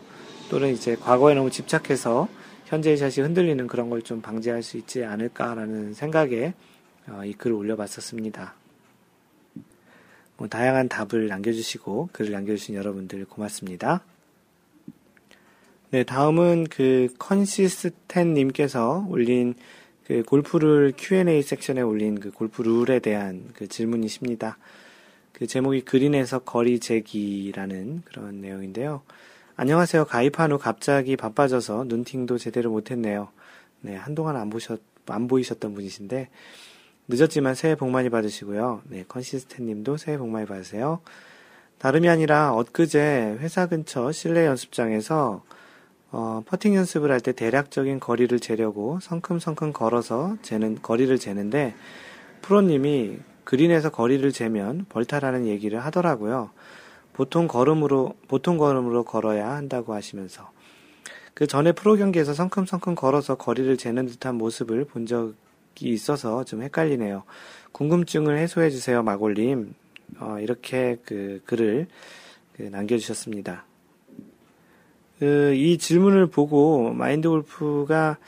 또는 이제 과거에 너무 집착해서 현재의 샷이 흔들리는 그런 걸 좀 방지할 수 있지 않을까라는 생각에 어, 이 글을 올려봤었습니다. 뭐 다양한 답을 남겨주시고 글을 남겨주신 여러분들 고맙습니다. 네, 다음은 그 컨시스텐님께서 올린 그 골프를 Q&A 섹션에 올린 그 골프 룰에 대한 그 질문이십니다. 그 제목이 그린에서 거리 재기라는 그런 내용인데요. 안녕하세요. 가입한 후 갑자기 바빠져서 눈팅도 제대로 못했네요. 네, 한동안 안 보셨, 안 보이셨던 분이신데, 늦었지만 새해 복 많이 받으시고요. 네, 컨시스텐 님도 새해 복 많이 받으세요. 다름이 아니라 엊그제 회사 근처 실내 연습장에서 어, 퍼팅 연습을 할 때 대략적인 거리를 재려고 성큼성큼 걸어서 재는, 거리를 재는데, 프로님이 그린에서 거리를 재면 벌타라는 얘기를 하더라고요. 보통 걸음으로, 보통 걸음으로 걸어야 한다고 하시면서. 그 전에 프로 경기에서 성큼성큼 걸어서 거리를 재는 듯한 모습을 본 적이 있어서 좀 헷갈리네요. 궁금증을 해소해 주세요, 마골님. 어, 이렇게 그 글을 그 남겨주셨습니다. 그, 이 질문을 보고 마인드 골프가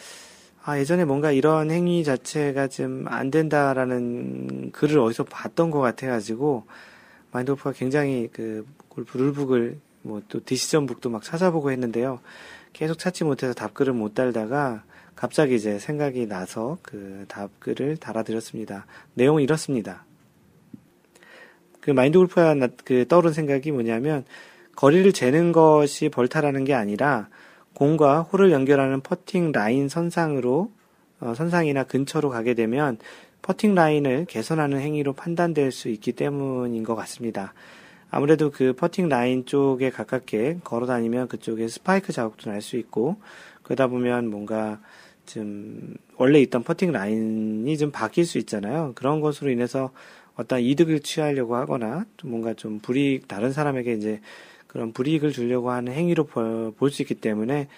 아, 예전에 뭔가 이런 행위 자체가 좀 안 된다라는 글을 어디서 봤던 것 같아가지고 마인드 골프가 굉장히 그 골프 룰북을 뭐 또 디시전 북도 막 찾아보고 했는데요. 계속 찾지 못해서 답글을 못 달다가 갑자기 이제 생각이 나서 그 답글을 달아드렸습니다. 내용은 이렇습니다. 그 마인드 골프가 그 떠오른 생각이 뭐냐면 거리를 재는 것이 벌타라는 게 아니라 공과 홀을 연결하는 퍼팅 라인 선상으로 어, 선상이나 근처로 가게 되면 퍼팅 라인을 개선하는 행위로 판단될 수 있기 때문인 것 같습니다. 아무래도 그 퍼팅 라인 쪽에 가깝게 걸어 다니면 그쪽에 스파이크 자국도 날 수 있고 그러다 보면 뭔가 좀 원래 있던 퍼팅 라인이 좀 바뀔 수 있잖아요. 그런 것으로 인해서 어떤 이득을 취하려고 하거나 뭔가 좀 불이익 다른 사람에게 이제 그런 불이익을 주려고 하는 행위로 볼 수 있기 때문에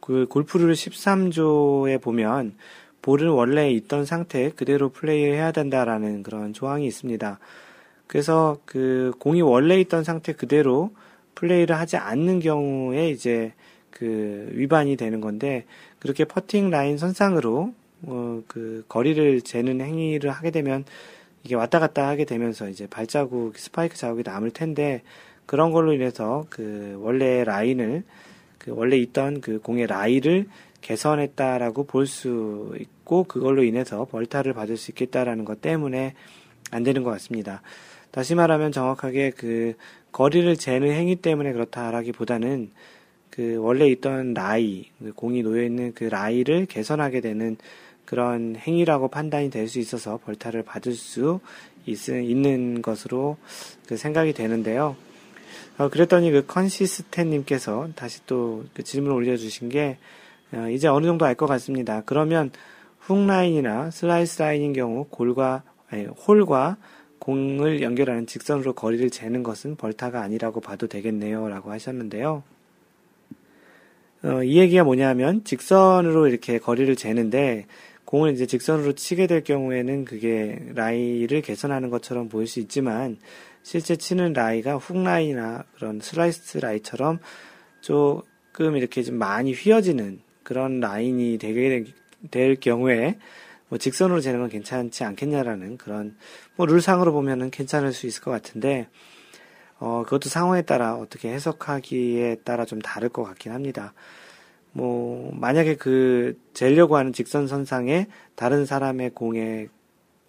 그 골프를 13조에 보면 볼을 원래 있던 상태 그대로 플레이해야 된다라는 그런 조항이 있습니다. 그래서 그 공이 원래 있던 상태 그대로 플레이를 하지 않는 경우에 이제 그 위반이 되는 건데 그렇게 퍼팅 라인 선상으로 어, 그 거리를 재는 행위를 하게 되면 이게 왔다 갔다 하게 되면서 이제 발자국, 스파이크 자국이 남을 텐데 그런 걸로 인해서 그 원래 라인을 그 원래 있던 그 공의 라이를 개선했다라고 볼 수 있고 그걸로 인해서 벌타를 받을 수 있겠다라는 것 때문에 안 되는 것 같습니다. 다시 말하면 정확하게 그 거리를 재는 행위 때문에 그렇다라기보다는 그 원래 있던 라이, 그 공이 놓여 있는 그 라이를 개선하게 되는 그런 행위라고 판단이 될 수 있어서 벌타를 받을 수 있, 는 것으로 그 생각이 되는데요. 어, 그랬더니 그 컨시스텐님께서 다시 또 그 질문을 올려주신 게 어, 이제 어느 정도 알 것 같습니다. 그러면 훅 라인이나 슬라이스 라인인 경우 골과 아니, 홀과 공을 연결하는 직선으로 거리를 재는 것은 벌타가 아니라고 봐도 되겠네요. 라고 하셨는데요. 어, 이 얘기가 뭐냐면 직선으로 이렇게 거리를 재는데 공을 이제 직선으로 치게 될 경우에는 그게 라이를 개선하는 것처럼 보일 수 있지만 실제 치는 라이가 훅 라이나 그런 슬라이스 라이처럼 조금 이렇게 좀 많이 휘어지는 그런 라인이 되게 될 경우에 뭐 직선으로 재는 건 괜찮지 않겠냐라는 그런 뭐 룰상으로 보면은 괜찮을 수 있을 것 같은데 어 그것도 상황에 따라 어떻게 해석하기에 따라 좀 다를 것 같긴 합니다. 뭐 만약에 그 재려고 하는 직선 선상에 다른 사람의 공에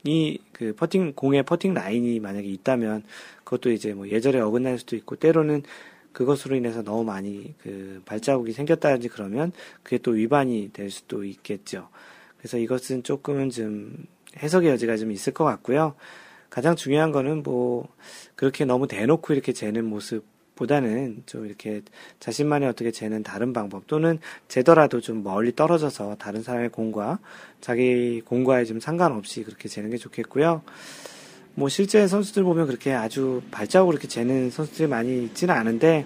이그 퍼팅 공의 퍼팅 라인이 만약에 있다면 그것도 이제 뭐 예절에 어긋날 수도 있고 때로는 그것으로 인해서 너무 많이 그 발자국이 생겼다든지 그러면 그게 또 위반이 될 수도 있겠죠. 그래서 이것은 조금은 좀 해석의 여지가 좀 있을 것 같고요. 가장 중요한 거는 뭐 그렇게 너무 대놓고 이렇게 재는 모습 보다는 좀 이렇게 자신만의 어떻게 재는 다른 방법 또는 재더라도 좀 멀리 떨어져서 다른 사람의 공과 자기 공과에 좀 상관없이 그렇게 재는 게 좋겠고요. 뭐 실제 선수들 보면 그렇게 아주 발자국으로 이렇게 재는 선수들이 많이 있지는 않은데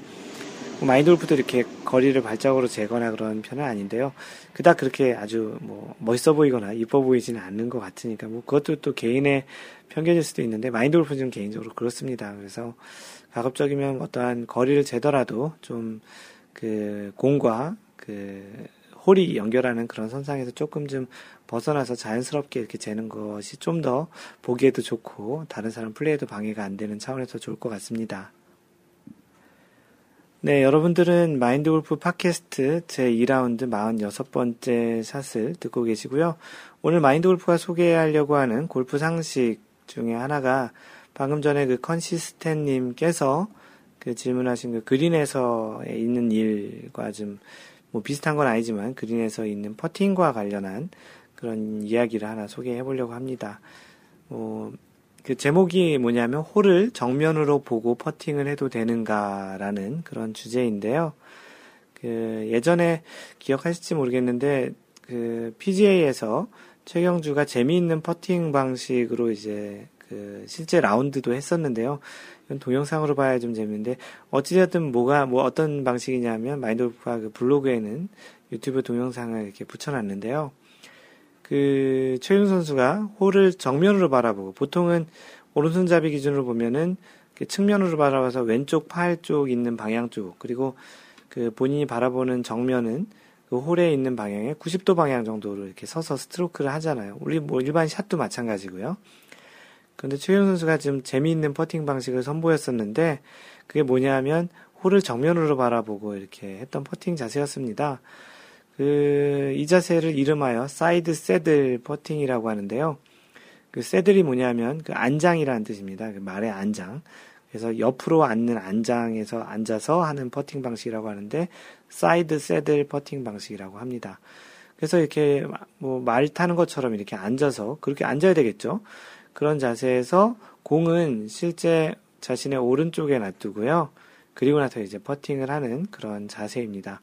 뭐 마인드 골프도 이렇게 거리를 발자국으로 재거나 그런 편은 아닌데요. 그닥 그렇게 아주 뭐 멋있어 보이거나 이뻐 보이지는 않는 것 같으니까 뭐 그것도 또 개인의 편견일 수도 있는데 좀 개인적으로 그렇습니다. 그래서 가급적이면 어떠한 거리를 재더라도 좀 그 공과 그 홀이 연결하는 그런 선상에서 조금 좀 벗어나서 자연스럽게 이렇게 재는 것이 좀 더 보기에도 좋고 다른 사람 플레이에도 방해가 안 되는 차원에서 좋을 것 같습니다. 네, 여러분들은 마인드 골프 팟캐스트 제 2라운드 46번째 샷을 듣고 계시고요. 오늘 마인드 골프가 소개하려고 하는 골프 상식 중에 하나가 방금 전에 그 컨시스텐님께서 그 질문하신 그 그린에서 있는 일과 좀 뭐 비슷한 건 아니지만 그린에서 있는 퍼팅과 관련한 그런 이야기를 하나 소개해 보려고 합니다. 어, 그 제목이 뭐냐면 홀을 정면으로 보고 퍼팅을 해도 되는가라는 그런 주제인데요. 그 예전에 기억하실지 모르겠는데 그 PGA에서 최경주가 재미있는 퍼팅 방식으로 이제 그 실제 라운드도 했었는데요. 이건 동영상으로 봐야 좀 재밌는데 어찌되었든 뭐가 뭐 어떤 방식이냐면 마인드골프가 그 블로그에는 유튜브 동영상을 이렇게 붙여놨는데요. 그 최윤 선수가 홀을 정면으로 바라보고 보통은 오른손잡이 기준으로 보면은 그 측면으로 바라봐서 왼쪽 팔 쪽 있는 방향 쪽 그리고 그 본인이 바라보는 정면은 그 홀에 있는 방향에 90도 방향 정도로 이렇게 서서 스트로크를 하잖아요. 우리 뭐 일반 샷도 마찬가지고요. 그런데 최경주 선수가 좀 재미있는 퍼팅 방식을 선보였었는데 그게 뭐냐면 홀을 정면으로 바라보고 이렇게 했던 퍼팅 자세였습니다. 그, 이 자세를 이름하여 side saddle 퍼팅이라고 하는데요. 그 saddle이 뭐냐면 그 안장이라는 뜻입니다. 그 말의 안장. 그래서 옆으로 앉는 안장에서 앉아서 하는 퍼팅 방식이라고 하는데 side saddle 퍼팅 방식이라고 합니다. 그래서 이렇게 뭐 말 타는 것처럼 이렇게 앉아서 그렇게 앉아야 되겠죠. 그런 자세에서 공은 실제 자신의 오른쪽에 놔두고요. 그리고 나서 이제 퍼팅을 하는 그런 자세입니다.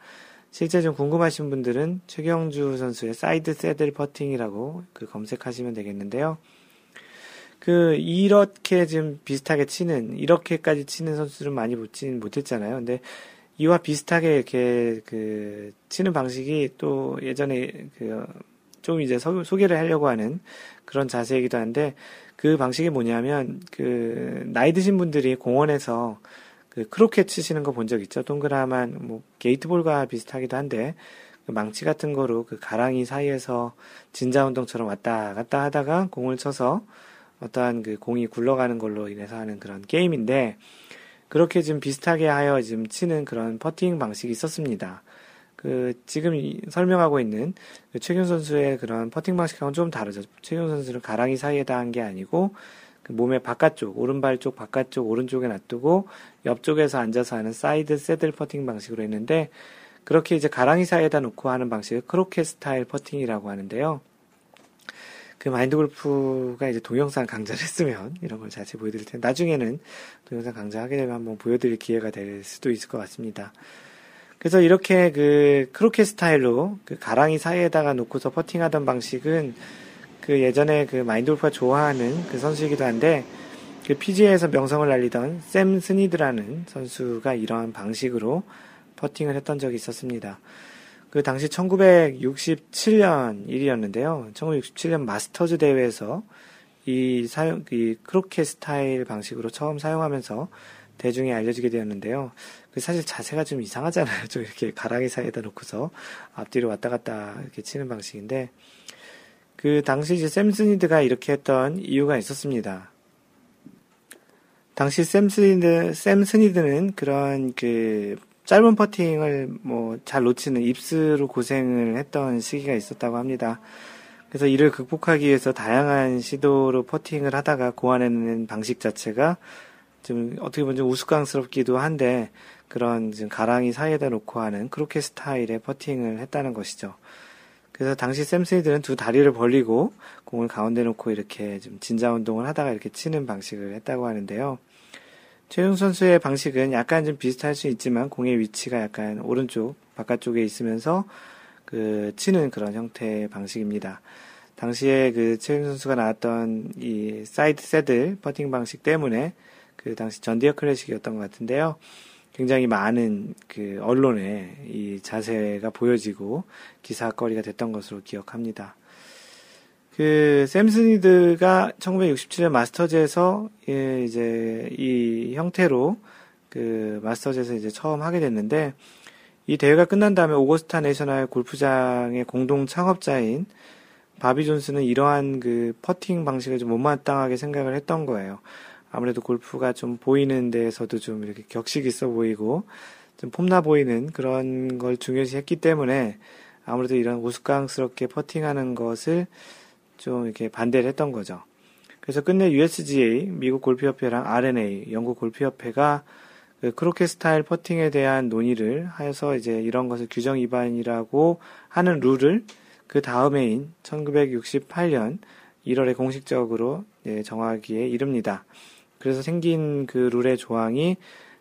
실제 좀 궁금하신 분들은 최경주 선수의 side saddle 퍼팅이라고 그 검색하시면 되겠는데요. 그 이렇게 좀 비슷하게 치는 이렇게까지 치는 선수들은 많이 붙진 못했잖아요. 근데 이와 비슷하게 이렇게 그 치는 방식이 또 예전에 그 좀 이제 소, 개를 하려고 하는 그런 자세이기도 한데 그 방식이 뭐냐면 그 나이 드신 분들이 공원에서 그 크로켓 치시는 거 본 적 있죠? 동그라만 뭐 게이트볼과 비슷하기도 한데 그 망치 같은 거로 그 가랑이 사이에서 진자 운동처럼 왔다 갔다 하다가 공을 쳐서 어떠한 그 공이 굴러가는 걸로 인해서 하는 그런 게임인데 그렇게 좀 비슷하게 하여 지금 치는 그런 퍼팅 방식이 있었습니다. 그 지금 설명하고 있는 그 최경주 선수의 그런 퍼팅 방식하고는 좀 다르죠. 최경주 선수는 가랑이 사이에다 한 게 아니고 그 몸의 바깥쪽, 오른발 쪽 바깥쪽 오른쪽에 놔두고 옆쪽에서 앉아서 하는 side saddle 퍼팅 방식으로 했는데 그렇게 이제 가랑이 사이에다 놓고 하는 방식을 크로켓 스타일 퍼팅이라고 하는데요. 그 마인드 골프가 이제 동영상 강좌를 했으면 이런 걸 자세히 보여드릴 텐데 나중에는 동영상 강좌 하게 되면 한번 보여드릴 기회가 될 수도 있을 것 같습니다. 그래서 이렇게 그 크로켓 스타일로 그 가랑이 사이에다가 놓고서 퍼팅하던 방식은 그 예전에 그 마인드 골프가 좋아하는 그 선수이기도 한데 그 PGA에서 명성을 날리던 샘 스니드라는 선수가 이러한 방식으로 퍼팅을 했던 적이 있었습니다. 그 당시 1967년 일이었는데요. 1967년 마스터즈 대회에서 이 사용, 이 크로켓 스타일 방식으로 처음 사용하면서 대중에 알려지게 되었는데요. 그 사실 자세가 좀 이상하잖아요. 좀 이렇게 가랑이 사이에다 놓고서 앞뒤로 왔다 갔다 이렇게 치는 방식인데, 그 당시 이제 샘스니드가 이렇게 했던 이유가 있었습니다. 당시 샘스니드, 샘스니드는 그런 그 짧은 퍼팅을 뭐 잘 놓치는 입스로 고생을 했던 시기가 있었다고 합니다. 그래서 이를 극복하기 위해서 다양한 시도로 퍼팅을 하다가 고안해낸 방식 자체가 좀 어떻게 보면 좀 우스꽝스럽기도 한데 그런 지금 가랑이 사이에다 놓고 하는 크로켓 스타일의 퍼팅을 했다는 것이죠. 그래서 당시 샘스이들은 두 다리를 벌리고 공을 가운데 놓고 이렇게 좀 진자 운동을 하다가 이렇게 치는 방식을 했다고 하는데요. 최경주 선수의 방식은 약간 좀 비슷할 수 있지만 공의 위치가 약간 오른쪽 바깥쪽에 있으면서 그 치는 그런 형태의 방식입니다. 당시에 그 최경주 선수가 나왔던 이 side saddle 퍼팅 방식 때문에 그 당시 존디어 클래식이었던 것 같은데요. 굉장히 많은 그 언론에 이 자세가 보여지고 기사거리가 됐던 것으로 기억합니다. 그 샘스니드가 1967년 마스터즈에서 예, 이제 이 형태로 그 마스터즈에서 이제 처음 하게 됐는데 이 대회가 끝난 다음에 오거스타 내셔널 골프장의 공동 창업자인 바비 존스는 이러한 그 퍼팅 방식을 좀 못마땅하게 생각을 했던 거예요. 아무래도 골프가 좀 보이는 데에서도 좀 이렇게 격식 있어 보이고 좀 폼나 보이는 그런 걸 중요시 했기 때문에 아무래도 이런 우스꽝스럽게 퍼팅하는 것을 좀 이렇게 반대를 했던 거죠. 그래서 끝내 USGA, 미국 골프협회랑 RNA, 영국 골프협회가 그 크로켓 스타일 퍼팅에 대한 논의를 하여서 이제 이런 것을 규정 위반이라고 하는 룰을 그 다음해인 1968년 1월에 공식적으로 예, 정하기에 이릅니다. 그래서 생긴 그 룰의 조항이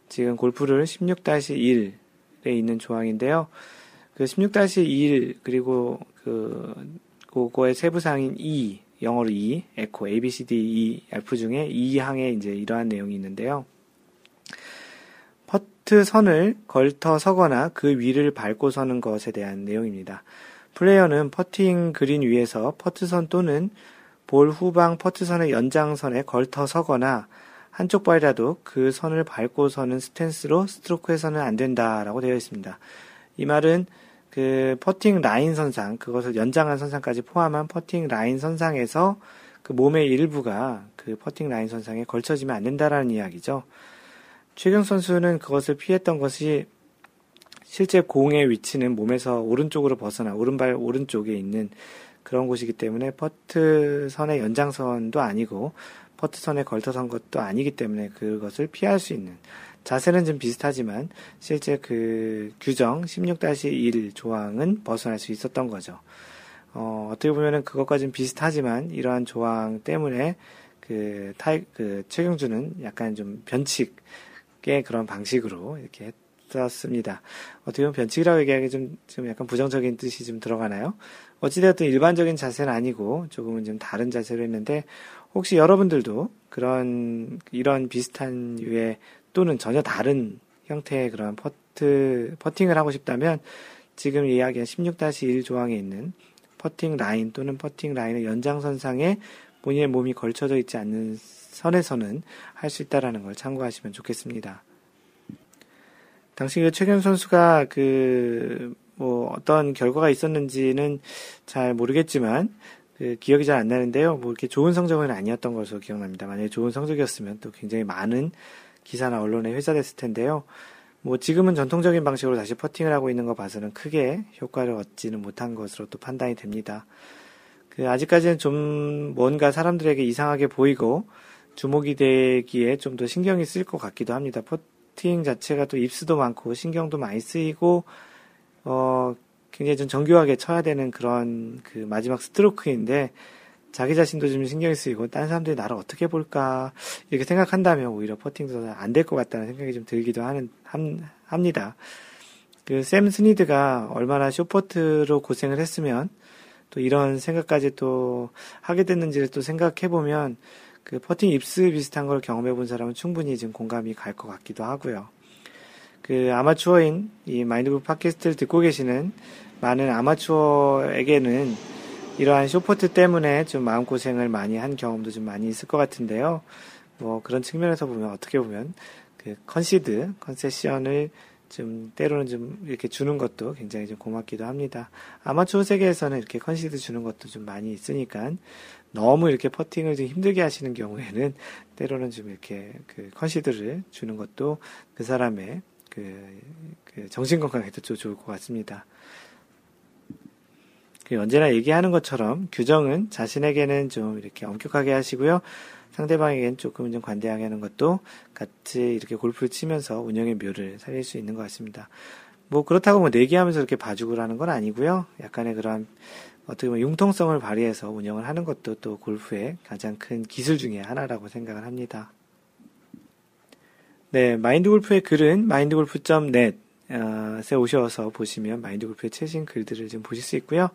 지금 골프 룰 16-1에 있는 조항인데요. 그 16-1 그리고 그 그거의 세부 사항인 E, 영어로 E, 에코, A, B, C, D, E, F 중에 E항에 이제 이러한 내용이 있는데요. 퍼트 선을 걸터 서거나 그 위를 밟고 서는 것에 대한 내용입니다. 플레이어는 퍼팅 그린 위에서 퍼트선 또는 볼 후방 퍼트선의 연장선에 걸터 서거나 한쪽 발이라도 그 선을 밟고 서는 스탠스로 스트로크해서는 안 된다라고 되어 있습니다. 이 말은 그 퍼팅 라인 선상, 그것을 연장한 선상까지 포함한 퍼팅 라인 선상에서 그 몸의 일부가 그 퍼팅 라인 선상에 걸쳐지면 안 된다라는 이야기죠. 최경주 선수는 그것을 피했던 것이 실제 공의 위치는 몸에서 오른쪽으로 벗어나 오른발 오른쪽에 있는 그런 곳이기 때문에 퍼트 선의 연장선도 아니고 퍼트 선에 걸터선 것도 아니기 때문에 그것을 피할 수 있는 자세는 좀 비슷하지만 실제 그 규정 16-1 조항은 벗어날 수 있었던 거죠. 어, 어떻게 보면은 그것과 좀 비슷하지만 이러한 조항 때문에 그 타이, 그 최경주는 약간 좀 변칙의 그런 방식으로 이렇게 했었습니다. 어떻게 보면 변칙이라고 얘기하기 좀, 좀 약간 부정적인 뜻이 좀 들어가나요? 어찌되었든 일반적인 자세는 아니고 조금은 좀 다른 자세로 했는데 혹시 여러분들도 그런, 이런 비슷한 유의 또는 전혀 다른 형태의 그런 퍼트, 퍼팅을 하고 싶다면 지금 이야기한 16-1 조항에 있는 퍼팅 라인 또는 퍼팅 라인의 연장선상에 본인의 몸이 걸쳐져 있지 않는 선에서는 할 수 있다라는 걸 참고하시면 좋겠습니다. 당시 그 최경 선수가 그, 뭐, 어떤 결과가 있었는지는 잘 모르겠지만, 그 기억이 잘 안 나는데요. 뭐 이렇게 좋은 성적은 아니었던 것으로 기억납니다. 만약에 좋은 성적이었으면 또 굉장히 많은 기사나 언론에 회자됐을 텐데요. 뭐 지금은 전통적인 방식으로 다시 퍼팅을 하고 있는 거 봐서는 크게 효과를 얻지는 못한 것으로 또 판단이 됩니다. 그 아직까지는 좀 뭔가 사람들에게 이상하게 보이고 주목이 되기에 좀 더 신경이 쓰일 것 같기도 합니다. 퍼팅 자체가 또 입수도 많고 신경도 많이 쓰이고 어 굉장히 좀 정교하게 쳐야 되는 그런 그 마지막 스트로크인데 자기 자신도 좀 신경이 쓰이고 다른 사람들이 나를 어떻게 볼까 이렇게 생각한다면 오히려 퍼팅도 안 될 것 같다는 생각이 좀 들기도 하는 함, 합니다. 그 샘 스니드가 얼마나 쇼퍼트로 고생을 했으면 또 이런 생각까지 또 하게 됐는지를 또 생각해 보면 그 퍼팅 입스 비슷한 걸 경험해 본 사람은 충분히 지금 공감이 갈 것 같기도 하고요. 그 아마추어인 이 마인드골프 팟캐스트를 듣고 계시는 많은 아마추어에게는 이러한 short 퍼트 때문에 좀 마음고생을 많이 한 경험도 좀 많이 있을 것 같은데요. 뭐 그런 측면에서 보면 어떻게 보면 그 컨시드, concession을 좀 때로는 좀 이렇게 주는 것도 굉장히 좀 고맙기도 합니다. 아마추어 세계에서는 이렇게 컨시드 주는 것도 좀 많이 있으니까 너무 이렇게 퍼팅을 좀 힘들게 하시는 경우에는 때로는 좀 이렇게 그 컨시드를 주는 것도 그 사람의 그, 그 정신 건강에도 좀 좋을 것 같습니다. 그 언제나 얘기하는 것처럼 규정은 자신에게는 좀 이렇게 엄격하게 하시고요. 상대방에겐 조금 좀 관대하게 하는 것도 같이 이렇게 골프를 치면서 운영의 묘를 살릴 수 있는 것 같습니다. 뭐 그렇다고 뭐 내기하면서 이렇게 봐주고라는 건 아니고요. 약간의 그런 어떻게 보면 융통성을 발휘해서 운영을 하는 것도 또 골프의 가장 큰 기술 중의 하나라고 생각을 합니다. 네, 마인드 골프의 글은 마인드골프.net 에 오셔서 보시면 마인드골프의 최신 글들을 좀 보실 수 있고요.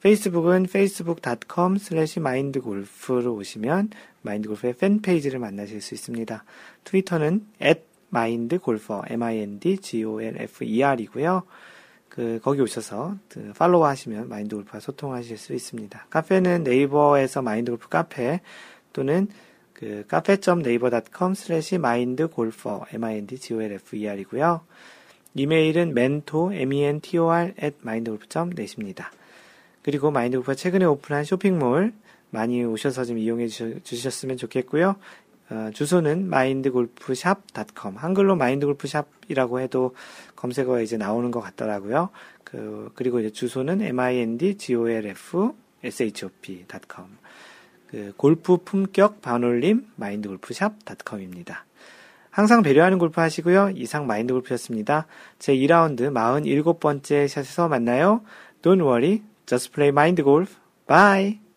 페이스북은 facebook.com slash mindgolf로 오시면 마인드골프의 팬페이지를 만나실 수 있습니다. 트위터는 at mindgolfer, m-i-n-d-g-o-l-f-e-r 이고요. 그, 거기 오셔서 그 팔로우 하시면 마인드골프와 소통하실 수 있습니다. 카페는 네이버에서 마인드골프 카페 또는 그 카페.naver.com slash mindgolfer, m-i-n-d-g-o-l-f-e-r 이고요. 이메일은 mentor, m-e-n-t-o-r at mindgolf.net입니다. 그리고 마인드골프가 최근에 오픈한 쇼핑몰 많이 오셔서 좀 이용해 주셨으면 좋겠고요. 어, 주소는 mindgolfshop.com 한글로 마인드골프샵이라고 해도 검색어에 이제 나오는 것 같더라고요. 그 그리고 이제 주소는 mindgolfshop.com 그 골프 품격 반올림 마인드골프샵.com입니다. 항상 배려하는 골프 하시고요. 이상 마인드 골프였습니다. 제 2라운드 47번째 샷에서 만나요. Don't worry, just play mind golf. Bye!